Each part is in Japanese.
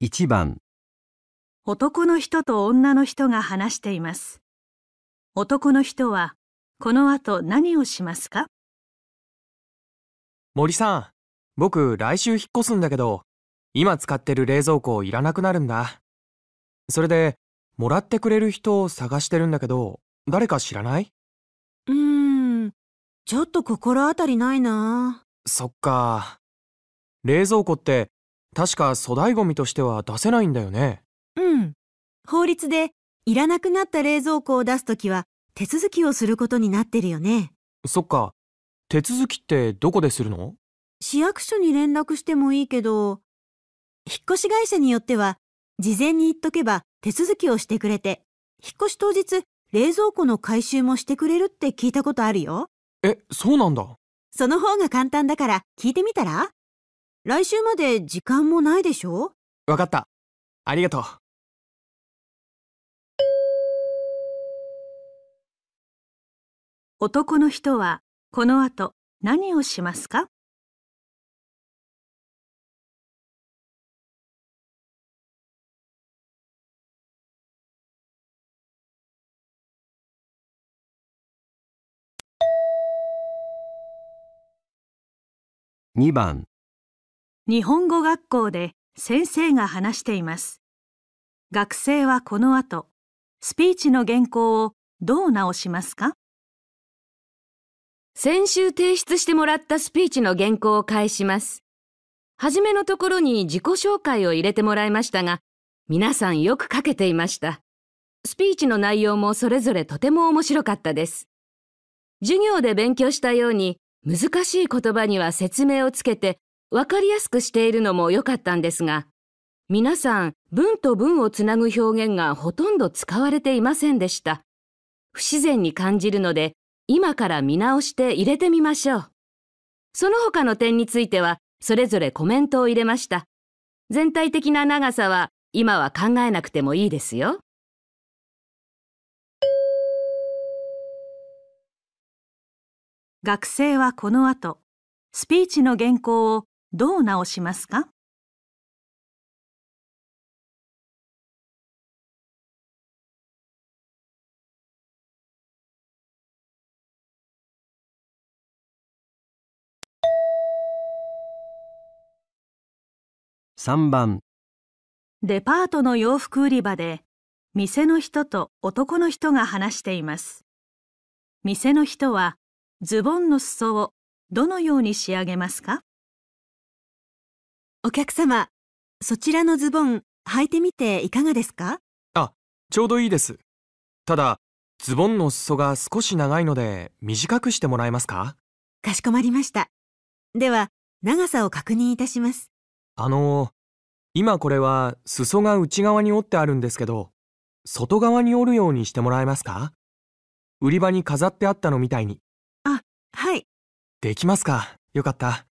1番、男の人と女の人が話しています。男の人は、この後何をしますか？森さん、僕来週引っ越すんだけど、今使ってる冷蔵庫いらなくなるんだ。それで、もらってくれる人を探してるんだけど、誰か知らない？うーん、ちょっと心当たりないな。そっか。冷蔵庫って、確か粗大ゴミとしては出せないんだよね。うん。法律でいらなくなった冷蔵庫を出すときは手続きをすることになってるよね。そっか。手続きってどこでするの？市役所に連絡してもいいけど、引っ越し会社によっては事前に言っとけば手続きをしてくれて、引っ越し当日冷蔵庫の回収もしてくれるって聞いたことあるよ。え、そうなんだ。その方が簡単だから聞いてみたら？来週まで時間もないでしょ？わかった。ありがとう。男の人は、この後何をしますか？2番、日本語学校で先生が話しています。学生はこの後、スピーチの原稿をどう直しますか？先週提出してもらったスピーチの原稿を返します。はじめのところに自己紹介を入れてもらいましたが、皆さんよく書けていました。スピーチの内容もそれぞれとても面白かったです。授業で勉強したように難しい言葉には説明をつけてわかりやすくしているのも良かったんですが、皆さん文と文をつなぐ表現がほとんど使われていませんでした。不自然に感じるので、今から見直して入れてみましょう。その他の点については、それぞれコメントを入れました。全体的な長さは今は考えなくてもいいですよ。学生はこの後、スピーチの原稿をどう直しますか？3番、デパートの洋服売り場で、店の人と男の人が話しています。店の人は、ズボンの裾をどのように仕上げますか？お客様、そちらのズボン履いてみていかがですか？ちょうどいいです。ただ、ズボンの裾が少し長いので、短くしてもらえますか？かしこまりました。では、長さを確認いたします。あの、今これは裾が内側に折ってあるんですけど、外側に折るようにしてもらえますか？売り場に飾ってあったのみたいに。はい。できますか？よかった。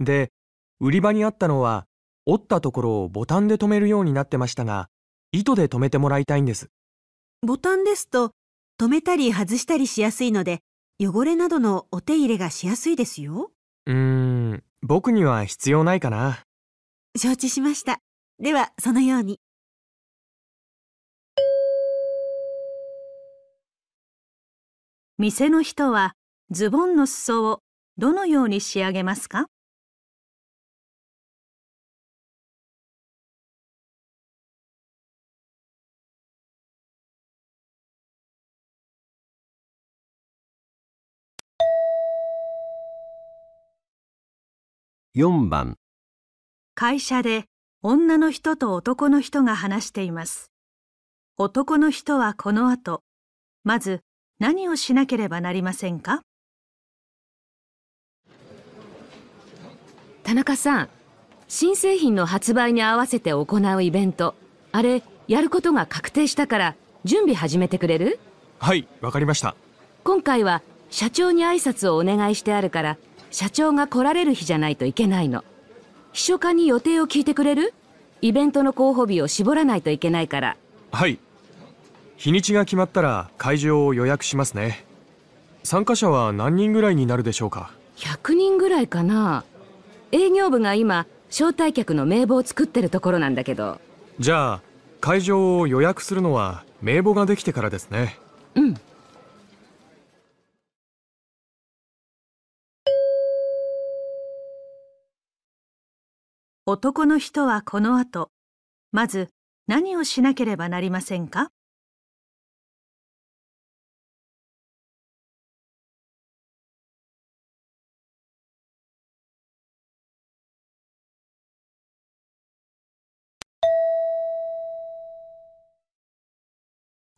で、売り場にあったのは、折ったところをボタンで留めるようになってましたが、糸で留めてもらいたいんです。ボタンですと、止めたり外したりしやすいので、汚れなどのお手入れがしやすいですよ。うーん、僕には必要ないかな。承知しました。では、そのように。店の人は、ズボンの裾をどのように仕上げますか？4番、会社で女の人と男の人が話しています。男の人はこの後、まず何をしなければなりませんか？田中さん、新製品の発売に合わせて行うイベント、あれ、やることが確定したから、準備始めてくれる？はい、わかりました。今回は社長に挨拶をお願いしてあるから、社長が来られる日じゃないといけないの。秘書課に予定を聞いてくれる？イベントの候補日を絞らないといけないから。はい。日にちが決まったら会場を予約しますね。参加者は何人ぐらいになるでしょうか？100人ぐらいかな営業部が今招待客の名簿を作ってるところなんだけど。じゃあ、会場を予約するのは名簿ができてからですね。うん。男の人はこの後、まず何をしなければなりませんか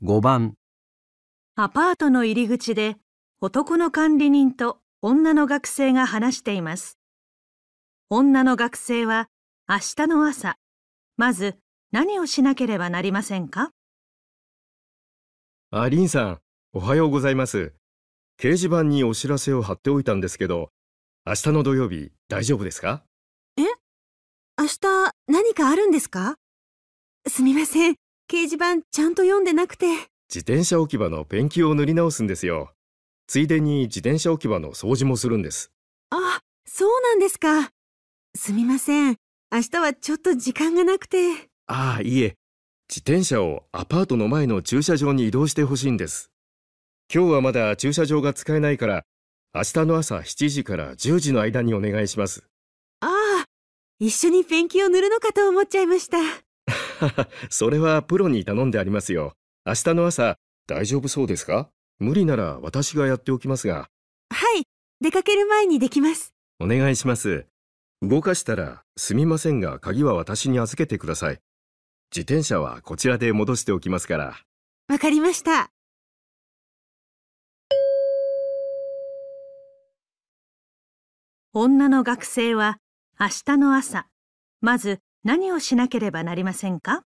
？5番、アパートの入り口で男の管理人と女の学生が話しています。女の学生は明日の朝、まず何をしなければなりませんか？あ、リンさん、おはようございます。掲示板にお知らせを貼っておいたんですけど、明日の土曜日大丈夫ですか？明日何かあるんですか？すみません。掲示板ちゃんと読んでなくて。自転車置き場のペンキを塗り直すんですよ。ついでに自転車置き場の掃除もするんです。あ、そうなんですか。すみません。明日はちょっと時間がなくて。ああ、いえ。自転車をアパートの前の駐車場に移動してほしいんです。今日はまだ駐車場が使えないから、明日の朝7時から10時の間にお願いします。ああ、一緒にペンキを塗るのかと思っちゃいました。それはプロに頼んでありますよ。明日の朝、大丈夫そうですか？無理なら私がやっておきますが、はい、出かける前にできます。お願いします。動かしたら、すみませんが、鍵は私に預けてください。自転車はこちらで戻しておきますから。わかりました。女の学生は明日の朝、まず何をしなければなりませんか？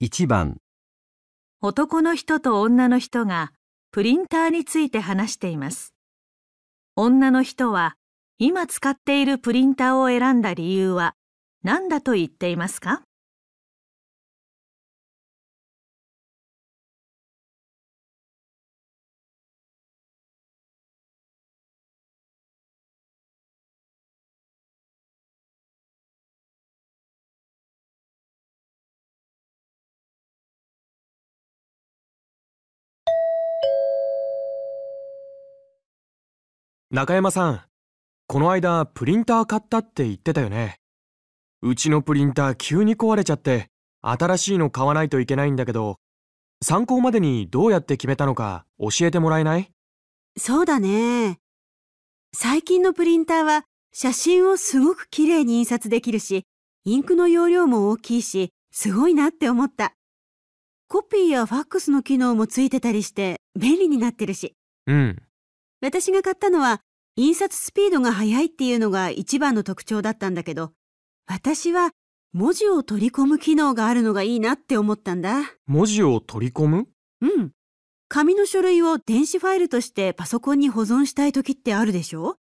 1番、男の人と女の人がプリンターについて話しています。女の人は今使っているプリンターを選んだ理由は何だと言っていますか？中山さん、この間プリンター買ったって言ってたよね。うちのプリンター急に壊れちゃって、新しいの買わないといけないんだけど、参考までにどうやって決めたのか教えてもらえない？そうだね。最近のプリンターは写真をすごく綺麗に印刷できるし、インクの容量も大きいし、すごいなって思った。コピーやファックスの機能もついてたりして便利になってるし。うん。私が買ったのは印刷スピードが速いっていうのが一番の特徴だったんだけど、私は文字を取り込む機能があるのがいいなって思ったんだ。文字を取り込む？うん。紙の書類を電子ファイルとしてパソコンに保存したい時ってあるでしょ？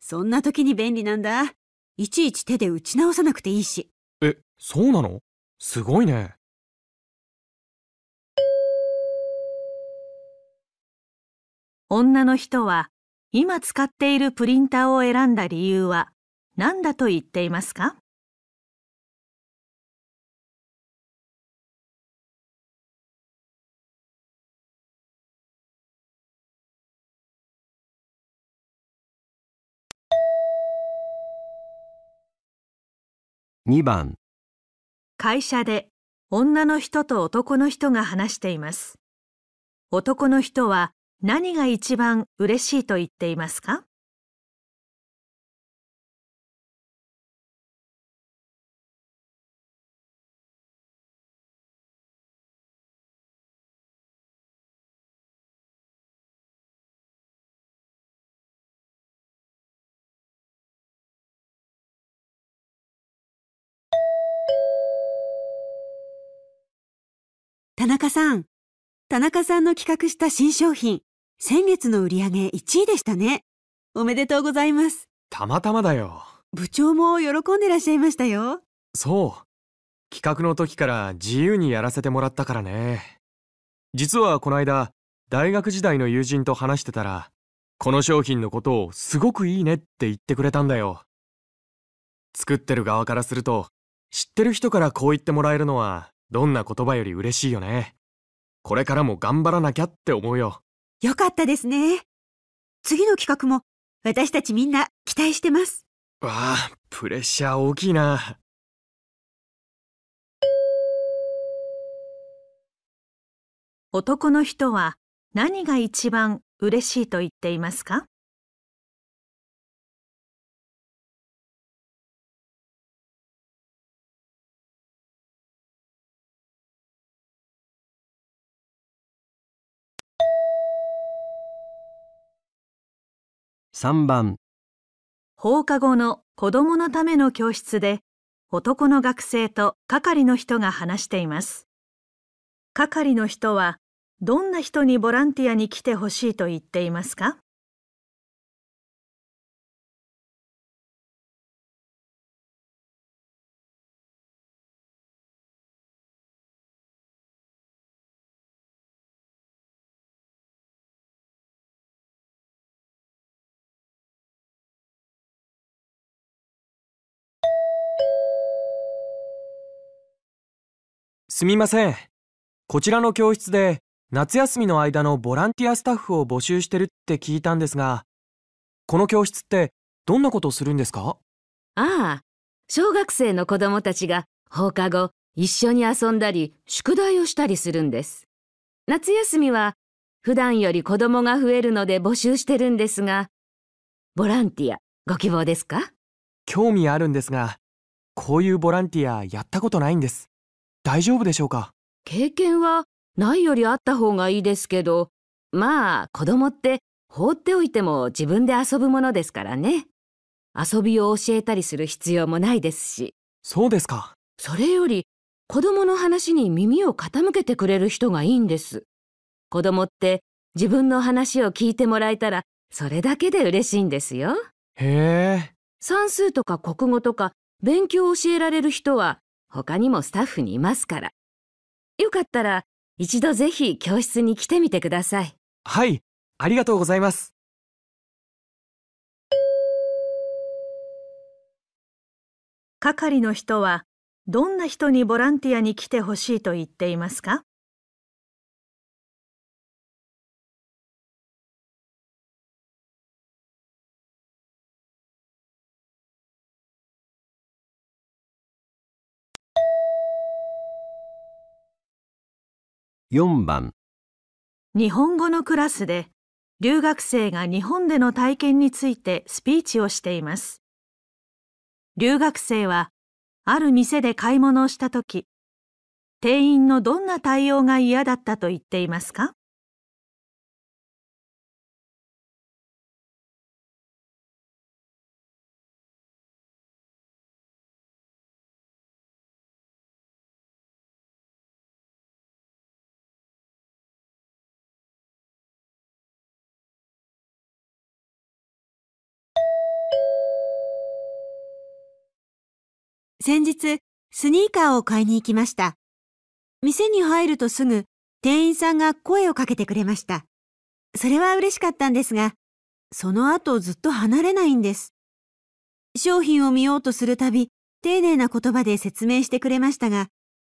そんな時に便利なんだ。いちいち手で打ち直さなくていいし。え、そうなの？すごいね。女の人は今使っているプリンターを選んだ理由は何だと言っていますか？2番、会社で女の人と男の人が話しています。男の人は何が一番嬉しいと言っていますか？田中さん。田中さんの企画した新商品、先月の売り上げ1位でしたね。おめでとうございます。たまたまだよ。部長も喜んでらっしゃいましたよ。そう。企画の時から自由にやらせてもらったからね。実はこの間、大学時代の友人と話してたら、この商品のことをすごくいいねって言ってくれたんだよ。作ってる側からすると、知ってる人からこう言ってもらえるのは、どんな言葉より嬉しいよね。これからも頑張らなきゃって思うよ。よかったですね。次の企画も私たちみんな期待してます。わあ、プレッシャー大きいな。男の人は何が一番嬉しいと言っていますか？3番、放課後の子供のための教室で男の学生と係の人が話しています。係の人はどんな人にボランティアに来てほしいと言っていますか？すみません。こちらの教室で夏休みの間のボランティアスタッフを募集してるって聞いたんですが、この教室ってどんなことをするんですか？ああ、小学生の子供たちが放課後一緒に遊んだり宿題をしたりするんです。夏休みは普段より子供が増えるので募集してるんですが、ボランティアご希望ですか？興味あるんですが、こういうボランティアやったことないんです。大丈夫でしょうか？経験はないよりあった方がいいですけど、まあ子供って放っておいても自分で遊ぶものですからね。遊びを教えたりする必要もないですし、そうですか。それより子供の話に耳を傾けてくれる人がいいんです。子供って自分の話を聞いてもらえたらそれだけで嬉しいんですよ。へえ、算数とか国語とか勉強を教えられる人は他にもスタッフにいますから。よかったら一度ぜひ教室に来てみてください。はい、ありがとうございます。係の人はどんな人にボランティアに来てほしいと言っていますか？4番、日本語のクラスで留学生が日本での体験についてスピーチをしています。留学生はある店で買い物をした時、店員のどんな対応が嫌だったと言っていますか？先日、スニーカーを買いに行きました。店に入るとすぐ、店員さんが声をかけてくれました。それは嬉しかったんですが、その後ずっと離れないんです。商品を見ようとするたび、丁寧な言葉で説明してくれましたが、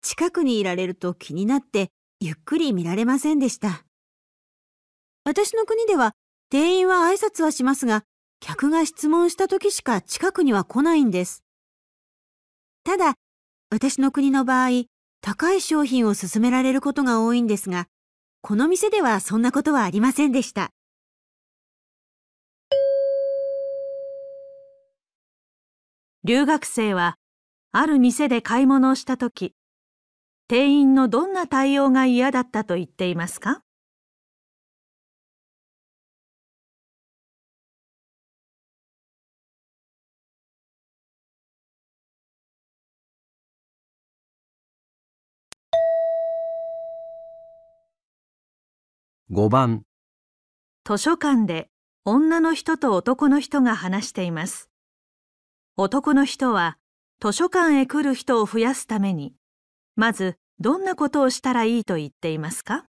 近くにいられると気になって、ゆっくり見られませんでした。私の国では、店員は挨拶はしますが、客が質問した時しか近くには来ないんです。ただ、私の国の場合、高い商品を勧められることが多いんですが、この店ではそんなことはありませんでした。留学生はある店で買い物をしたとき、店員のどんな対応が嫌だったと言っていますか？5番、図書館で女の人と男の人が話しています。男の人は図書館へ来る人を増やすために、まずどんなことをしたらいいと言っていますか？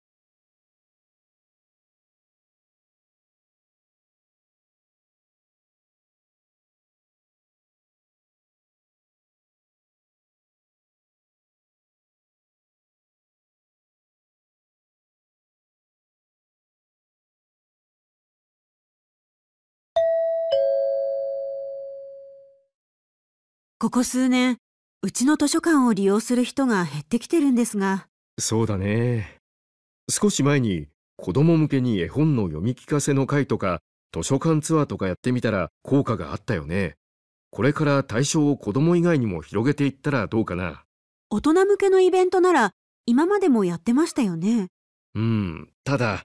ここ数年、うちの図書館を利用する人が減ってきてるんですが、そうだね。少し前に子供向けに絵本の読み聞かせの会とか図書館ツアーとかやってみたら効果があったよね。これから対象を子供以外にも広げていったらどうかな。大人向けのイベントなら今までもやってましたよね。うん、ただ、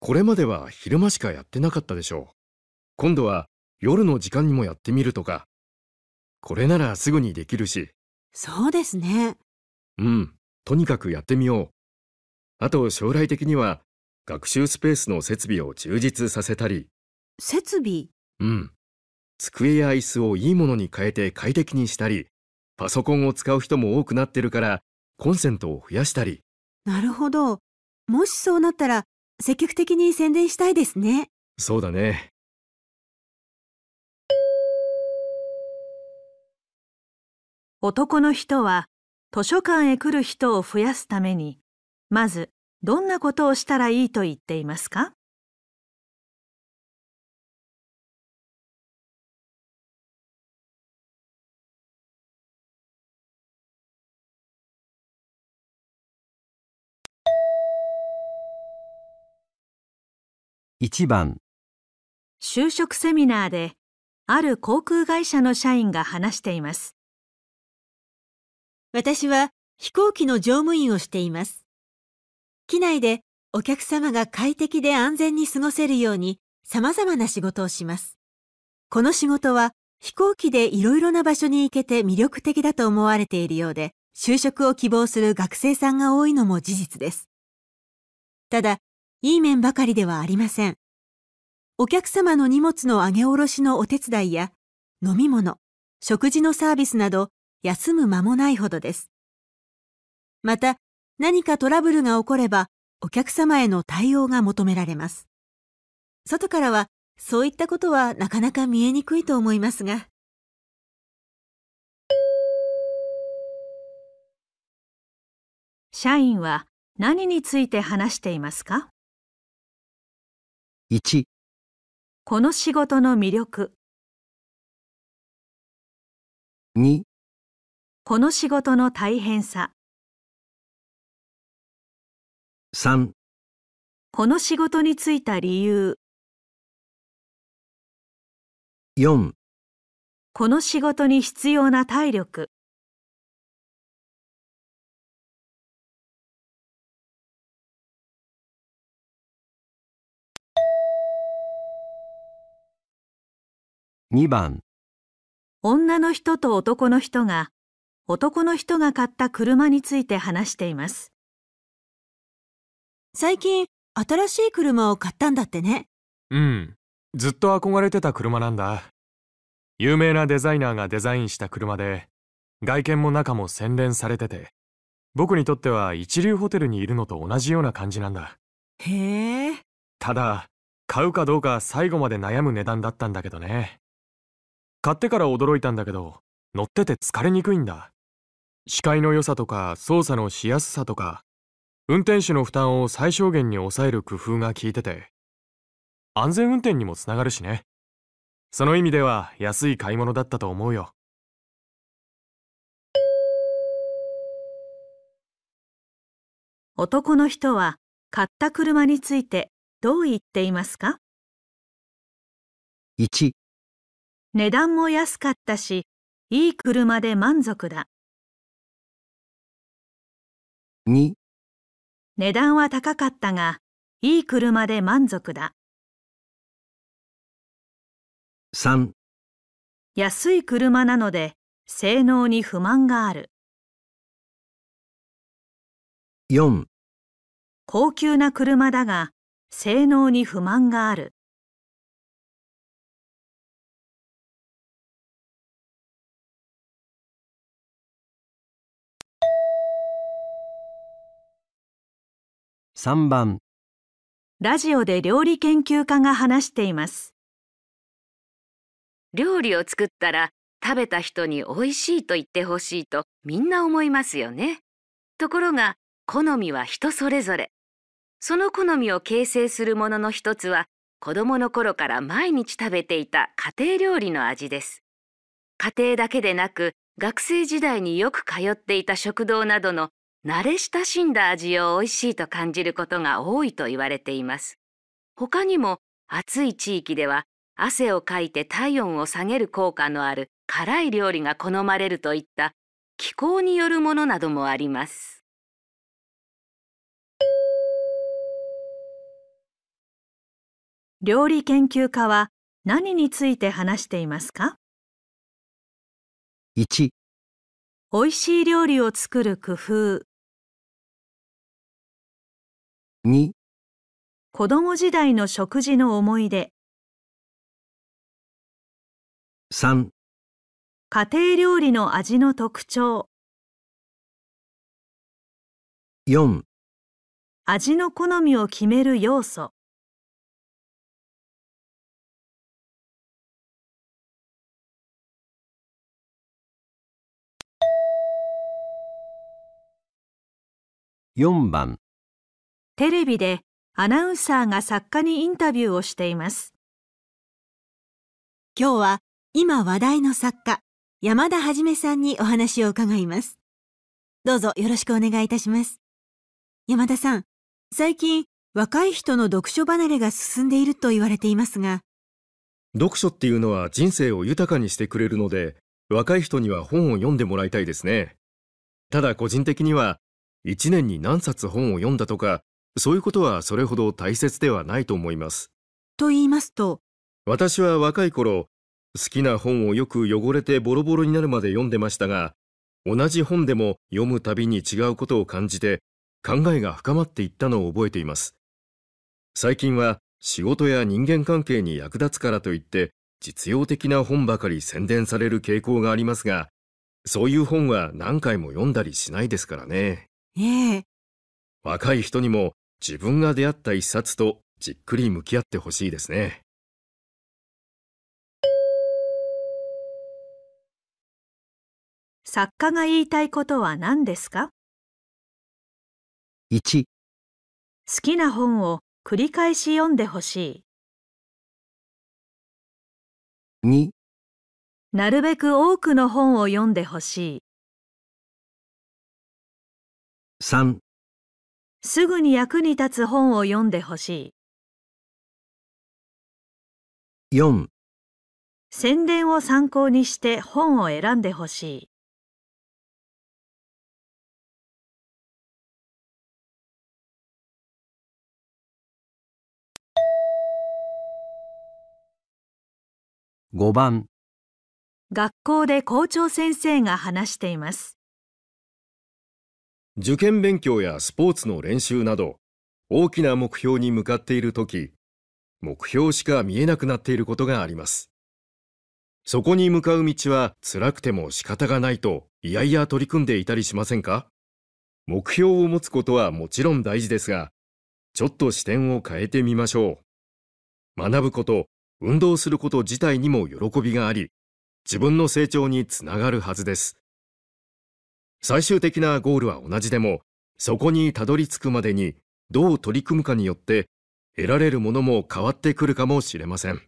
これまでは昼間しかやってなかったでしょう。今度は夜の時間にもやってみるとか。これならすぐにできるし、そうですね。うん、とにかくやってみよう。あと将来的には学習スペースの設備を充実させたり、設備？うん。机や椅子をいいものに変えて快適にしたり、パソコンを使う人も多くなってるから、コンセントを増やしたり。なるほど。もしそうなったら積極的に宣伝したいですね。そうだね。男の人は図書館へ来る人を増やすために、まずどんなことをしたらいいと言っていますか？1番、就職セミナーで、ある航空会社の社員が話しています。私は飛行機の乗務員をしています。機内でお客様が快適で安全に過ごせるように様々な仕事をします。この仕事は飛行機でいろいろな場所に行けて魅力的だと思われているようで、就職を希望する学生さんが多いのも事実です。ただ、いい面ばかりではありません。お客様の荷物の上げ下ろしのお手伝いや、飲み物、食事のサービスなど、休む間もないほどです。また、何かトラブルが起これば、お客様への対応が求められます。外からは、そういったことはなかなか見えにくいと思いますが、社員は何について話していますか？1、この仕事の魅力、2、この仕事の大変さ、3、この仕事に就いた理由、4、この仕事に必要な体力、2番、女の人と男の人が、男の人が買った車について話しています。最近、新しい車を買ったんだってね。うん。ずっと憧れてた車なんだ。有名なデザイナーがデザインした車で、外見も中も洗練されてて、僕にとっては一流ホテルにいるのと同じような感じなんだ。へえ。ただ、買うかどうか最後まで悩む値段だったんだけどね。買ってから驚いたんだけど、乗ってて疲れにくいんだ。視界の良さとか操作のしやすさとか、運転手の負担を最小限に抑える工夫が効いてて、安全運転にもつながるしね。その意味では安い買い物だったと思うよ。男の人は買った車についてどう言っていますか？1、値段も安かったし、いい車で満足だ。2、値段は高かったが、いい車で満足だ。3、安い車なので、性能に不満がある。4、高級な車だが、性能に不満がある。3番ラジオで料理研究家が話しています。料理を作ったら食べた人に美味しいと言ってほしいとみんな思いますよね。ところが好みは人それぞれ。その好みを形成するものの一つは子供の頃から毎日食べていた家庭料理の味です。家庭だけでなく学生時代によく通っていた食堂などの慣れ親しんだ味を美味しいと感じることが多いと言われています。他にも暑い地域では汗をかいて体温を下げる効果のある辛い料理が好まれるといった気候によるものなどもあります。料理研究家は何について話していますか？1、美味しい料理を作る工夫、2、子供時代の食事の思い出、3、家庭料理の味の特徴、4、味の好みを決める要素。4番テレビでアナウンサーが作家にインタビューをしています。今日は今話題の作家、山田はじめさんにお話を伺います。どうぞよろしくお願いいたします。山田さん、最近若い人の読書離れが進んでいると言われていますが、読書っていうのは人生を豊かにしてくれるので、若い人には本を読んでもらいたいですね。ただ個人的には、一年に何冊本を読んだとか、そういうことはそれほど大切ではないと思います。と言いますと、私は若い頃、好きな本をよく汚れてボロボロになるまで読んでましたが、同じ本でも読むたびに違うことを感じて、考えが深まっていったのを覚えています。最近は仕事や人間関係に役立つからといって、実用的な本ばかり宣伝される傾向がありますが、そういう本は何回も読んだりしないですからね。ええ、若い人にも自分が出会った一冊とじっくり向き合ってほしいですね。作家が言いたいことは何ですか？1、好きな本を繰り返し読んでほしい。2、なるべく多くの本を読んでほしい。3、すぐに役に立つ本を読んでほしい。4、宣伝を参考にして本を選んでほしい。5番学校で校長先生が話しています。受験勉強やスポーツの練習など、大きな目標に向かっているとき、目標しか見えなくなっていることがあります。そこに向かう道は辛くても仕方がないと、いやいや取り組んでいたりしませんか？目標を持つことはもちろん大事ですが、ちょっと視点を変えてみましょう。学ぶこと、運動すること自体にも喜びがあり、自分の成長につながるはずです。最終的なゴールは同じでも、そこにたどり着くまでにどう取り組むかによって、得られるものも変わってくるかもしれません。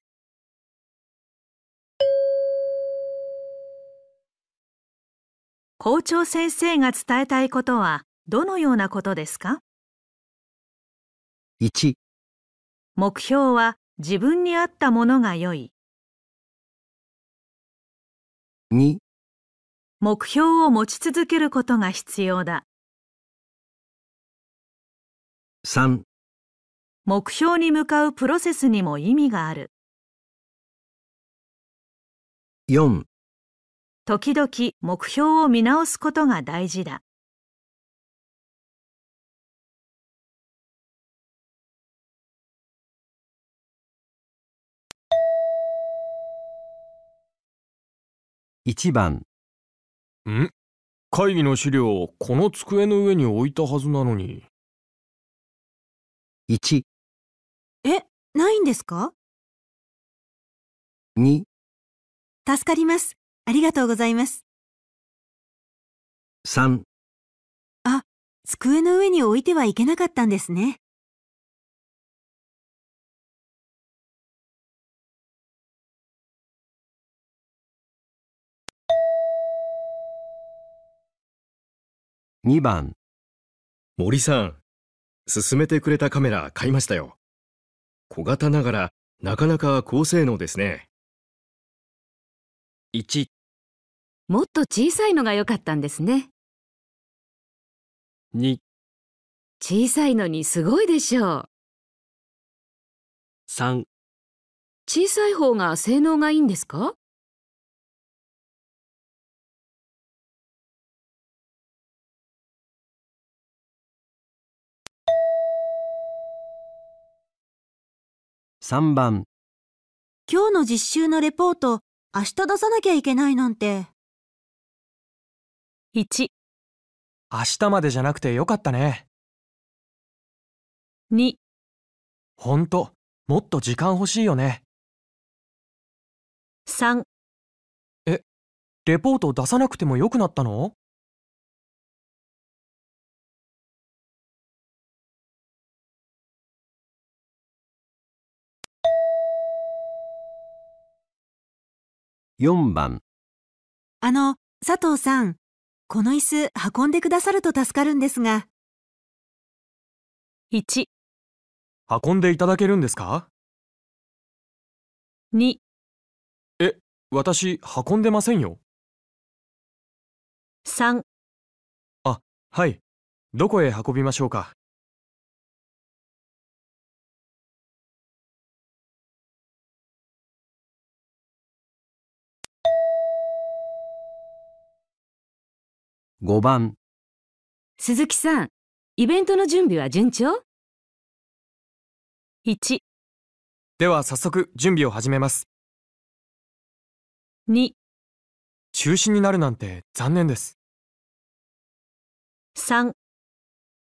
校長先生が伝えたいことはどのようなことですか？1、目標は自分に合ったものが良い。2、目標を持ち続けることが必要だ。3、目標に向かうプロセスにも意味がある。4、時々目標を見直すことが大事だ。1番ん？会議の資料、この机の上に置いたはずなのに。1、え、ないんですか？2、助かります。ありがとうございます。3、机の上に置いてはいけなかったんですね。2番、森さん、勧めてくれたカメラ買いましたよ。小型ながらなかなか高性能ですね。1、もっと小さいのが良かったんですね。2、小さいのにすごいでしょう。3、小さい方が性能がいいんですか？3番、今日の実習のレポート、明日出さなきゃいけないなんて。1、明日までじゃなくてよかったね。2、ほんと、もっと時間欲しいよね。3、レポート出さなくてもよくなったの？4番、あの、佐藤さん、この椅子運んでくださると助かるんですが、1、運んでいただけるんですか？2、私、運んでませんよ。3、はい。どこへ運びましょうか？5番、鈴木さん、イベントの準備は順調？1、では早速準備を始めます。2、中止になるなんて残念です。3、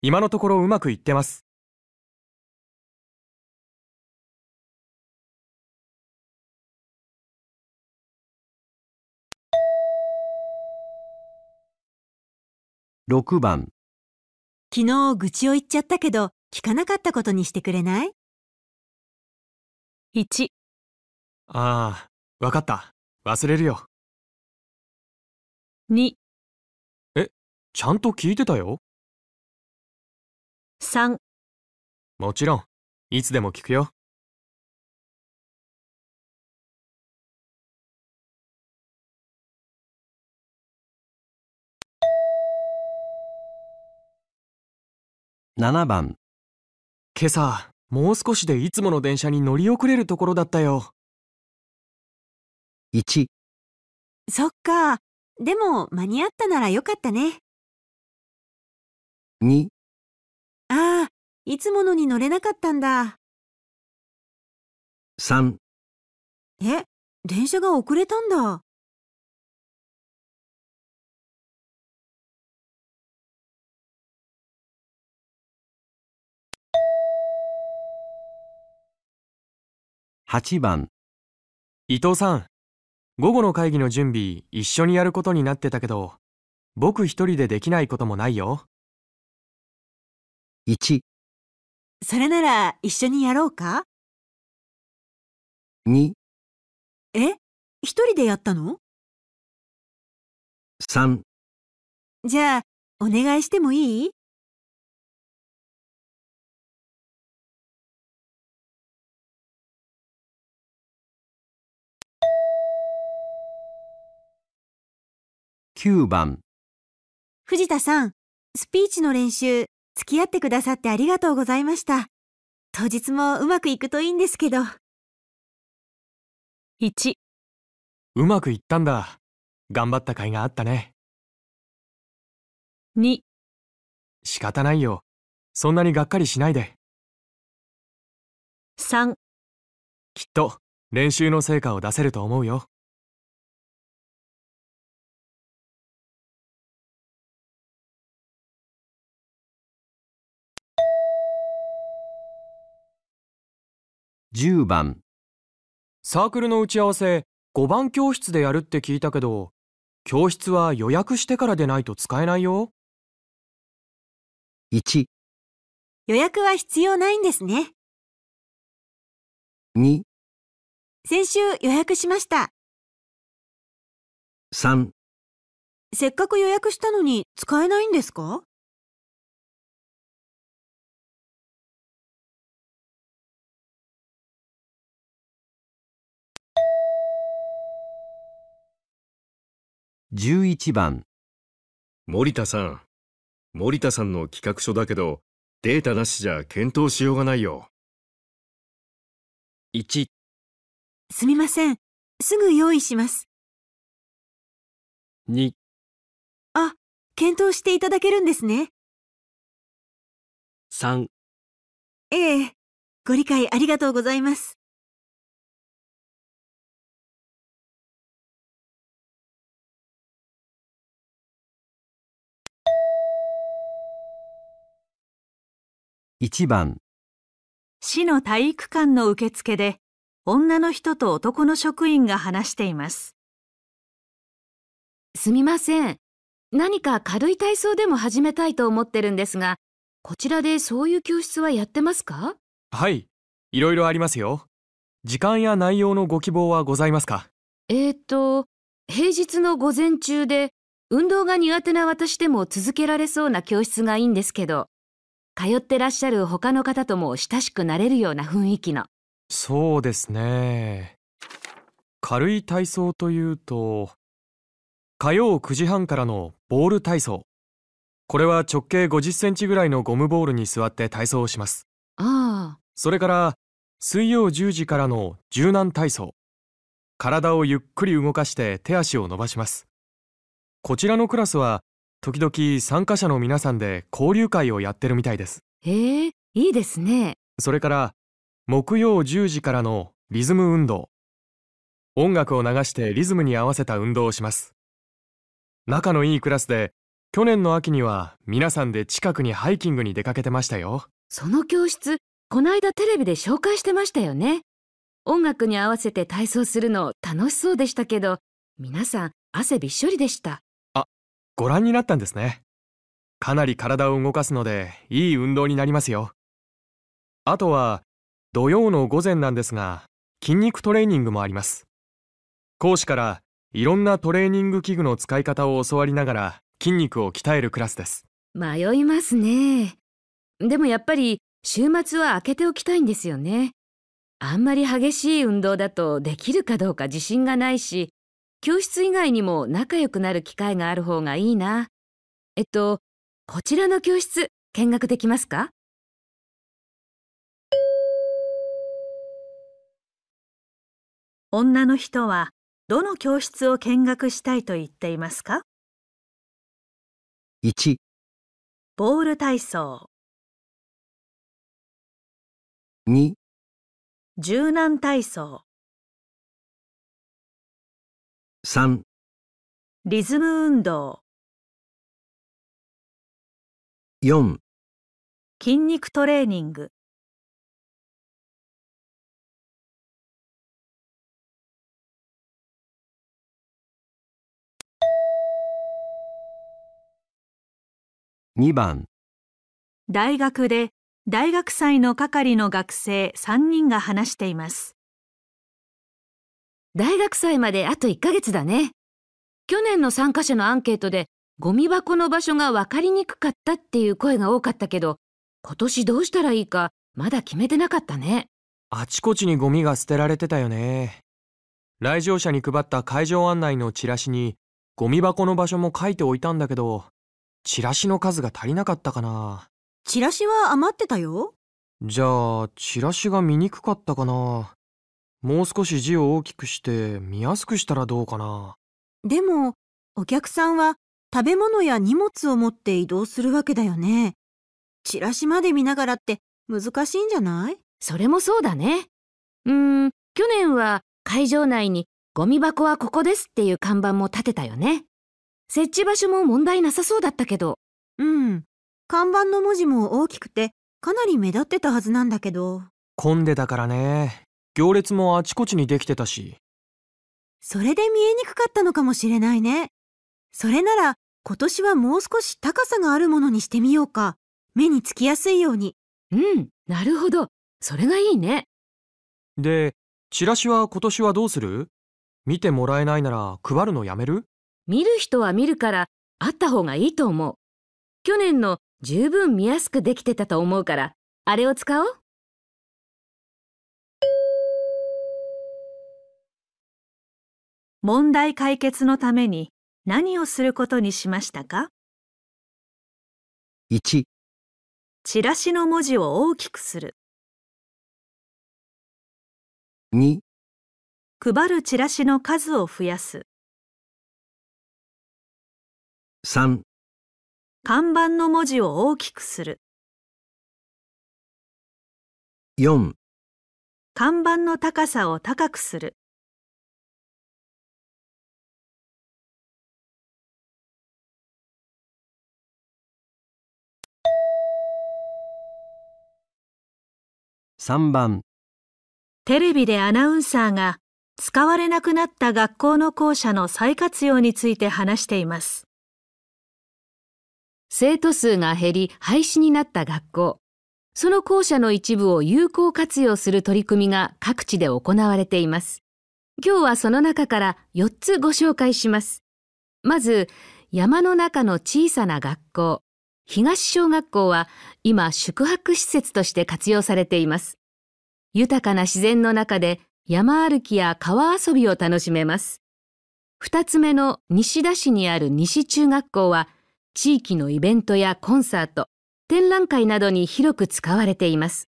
今のところうまくいってます。6番、昨日愚痴を言っちゃったけど、聞かなかったことにしてくれない？1、ああ、わかった。忘れるよ。2、ちゃんと聞いてたよ？3、もちろん。いつでも聞くよ。7番、今朝、もう少しでいつもの電車に乗り遅れるところだったよ。1、そっか。でも、間に合ったならよかったね。2、ああ、いつものに乗れなかったんだ。3、え、電車が遅れたんだ。8番、伊藤さん、午後の会議の準備一緒にやることになってたけど、僕一人でできないこともないよ。1、それなら一緒にやろうか？2、え、一人でやったの？3、じゃあ、お願いしてもいい？9番、藤田さん、スピーチの練習、付き合ってくださってありがとうございました。当日もうまくいくといいんですけど。1、うまくいったんだ。頑張った甲斐があったね。2、仕方ないよ。そんなにがっかりしないで。3、きっと練習の成果を出せると思うよ。10番、サークルの打ち合わせ5番教室でやるって聞いたけど、教室は予約してからでないと使えないよ。1、予約は必要ないんですね。2、先週予約しました。3、せっかく予約したのに使えないんですか？11番、森田さん。森田さんの企画書だけど、データなしじゃ検討しようがないよ。1、すみません。すぐ用意します。2、あ、検討していただけるんですね。3、ええ、ご理解ありがとうございます。1番、市の体育館の受付で、女の人と男の職員が話しています。すみません。何か軽い体操でも始めたいと思ってるんですが、こちらでそういう教室はやってますか？はい、いろいろありますよ。時間や内容のご希望はございますか？えーと、平日の午前中で、運動が苦手な私でも続けられそうな教室がいいんですけど、通ってらっしゃる他の方とも親しくなれるような雰囲気の。そうですね。軽い体操というと、火曜9時半からのボール体操。これは直径50センチぐらいのゴムボールに座って体操をします。ああ、それから、水曜10時からの柔軟体操。体をゆっくり動かして手足を伸ばします。こちらのクラスは、時々参加者の皆さんで交流会をやってるみたいです。へえ、いいですね。それから、木曜10時からのリズム運動。音楽を流してリズムに合わせた運動をします。仲のいいクラスで、去年の秋には皆さんで近くにハイキングに出かけてましたよ。その教室、こないだテレビで紹介してましたよね。音楽に合わせて体操するの楽しそうでしたけど、皆さん汗びっしょりでした。ご覧になったんですね。かなり体を動かすので、いい運動になりますよ。あとは、土曜の午前なんですが、筋肉トレーニングもあります。講師から、いろんなトレーニング器具の使い方を教わりながら、筋肉を鍛えるクラスです。迷いますね。でもやっぱり週末は開けておきたいんですよね。あんまり激しい運動だとできるかどうか自信がないし、教室以外にも仲良くなる機会がある方がいいな。えっと、こちらの教室見学できますか？女の人は、どの教室を見学したいと言っていますか？1、ボール体操、2、柔軟体操、3、リズム運動、4、筋肉トレーニング。2番、大学で大学祭の係の学生3人が話しています。大学祭まであと1ヶ月だね。去年の参加者のアンケートで、ゴミ箱の場所が分かりにくかったっていう声が多かったけど、今年どうしたらいいかまだ決めてなかったね。あちこちにゴミが捨てられてたよね。来場者に配った会場案内のチラシに、ゴミ箱の場所も書いておいたんだけど、チラシの数が足りなかったかな。チラシは余ってたよ。じゃあ、チラシが見にくかったかな。もう少し字を大きくして見やすくしたらどうかな。でも、お客さんは食べ物や荷物を持って移動するわけだよね。チラシまで見ながらって難しいんじゃない？それもそうだね。うーん、去年は会場内にゴミ箱はここですっていう看板も立てたよね。設置場所も問題なさそうだったけど、うん。看板の文字も大きくてかなり目立ってたはずなんだけど。混んでたからね。行列もあちこちにできてたし。それで見えにくかったのかもしれないね。それなら今年はもう少し高さがあるものにしてみようか。目につきやすいように。うん、なるほど。それがいいね。で、チラシは今年はどうする？見てもらえないなら配るのやめる？見る人は見るからあった方がいいと思う。去年の十分見やすくできてたと思うから、あれを使おう。問題解決のために何をすることにしましたか？1、チラシの文字を大きくする。2、配るチラシの数を増やす。3、看板の文字を大きくする。4、看板の高さを高くする。3番、テレビでアナウンサーが使われなくなった学校の校舎の再活用について話しています。生徒数が減り廃止になった学校。その校舎の一部を有効活用する取り組みが各地で行われています。今日はその中から4つご紹介します。まず、山の中の小さな学校。東小学校は今宿泊施設として活用されています。豊かな自然の中で山歩きや川遊びを楽しめます。二つ目の西田市にある西中学校は地域のイベントやコンサート、展覧会などに広く使われています。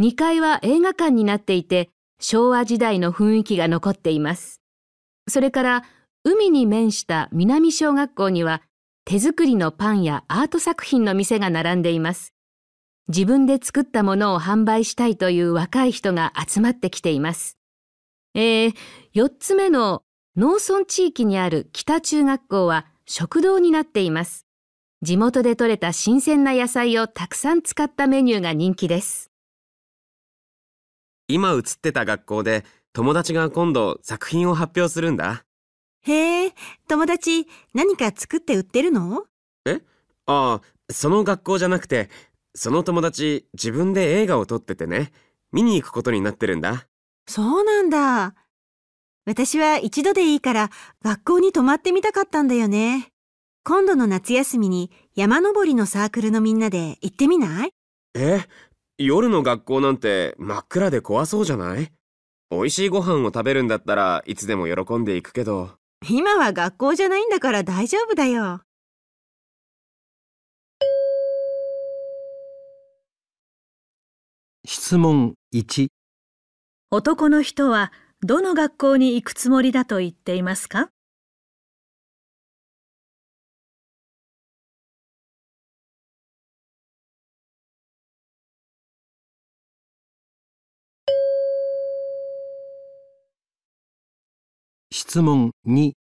2階は映画館になっていて、昭和時代の雰囲気が残っています。それから、海に面した南小学校には、手作りのパンやアート作品の店が並んでいます。自分で作ったものを販売したいという若い人が集まってきています。えー、4つ目の農村地域にある北中学校は食堂になっています。地元で採れた新鮮な野菜をたくさん使ったメニューが人気です。今映ってた学校で友達が今度作品を発表するんだ。へえ、友達、何か作って売ってるの？ああ、その学校じゃなくて、その友達自分で映画を撮っててね、見に行くことになってるんだ。そうなんだ。私は一度でいいから学校に泊まってみたかったんだよね。今度の夏休みに山登りのサークルのみんなで行ってみない？え？夜の学校なんて真っ暗で怖そうじゃない？美味しいご飯を食べるんだったらいつでも喜んでいくけど。今は学校じゃないんだから大丈夫だよ。質問1、男の人はどの学校に行くつもりだと言っていますか？質問2、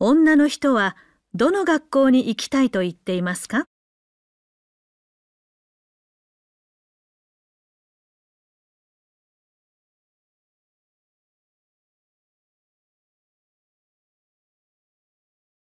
女の人はどの学校に行きたいと言っていますか？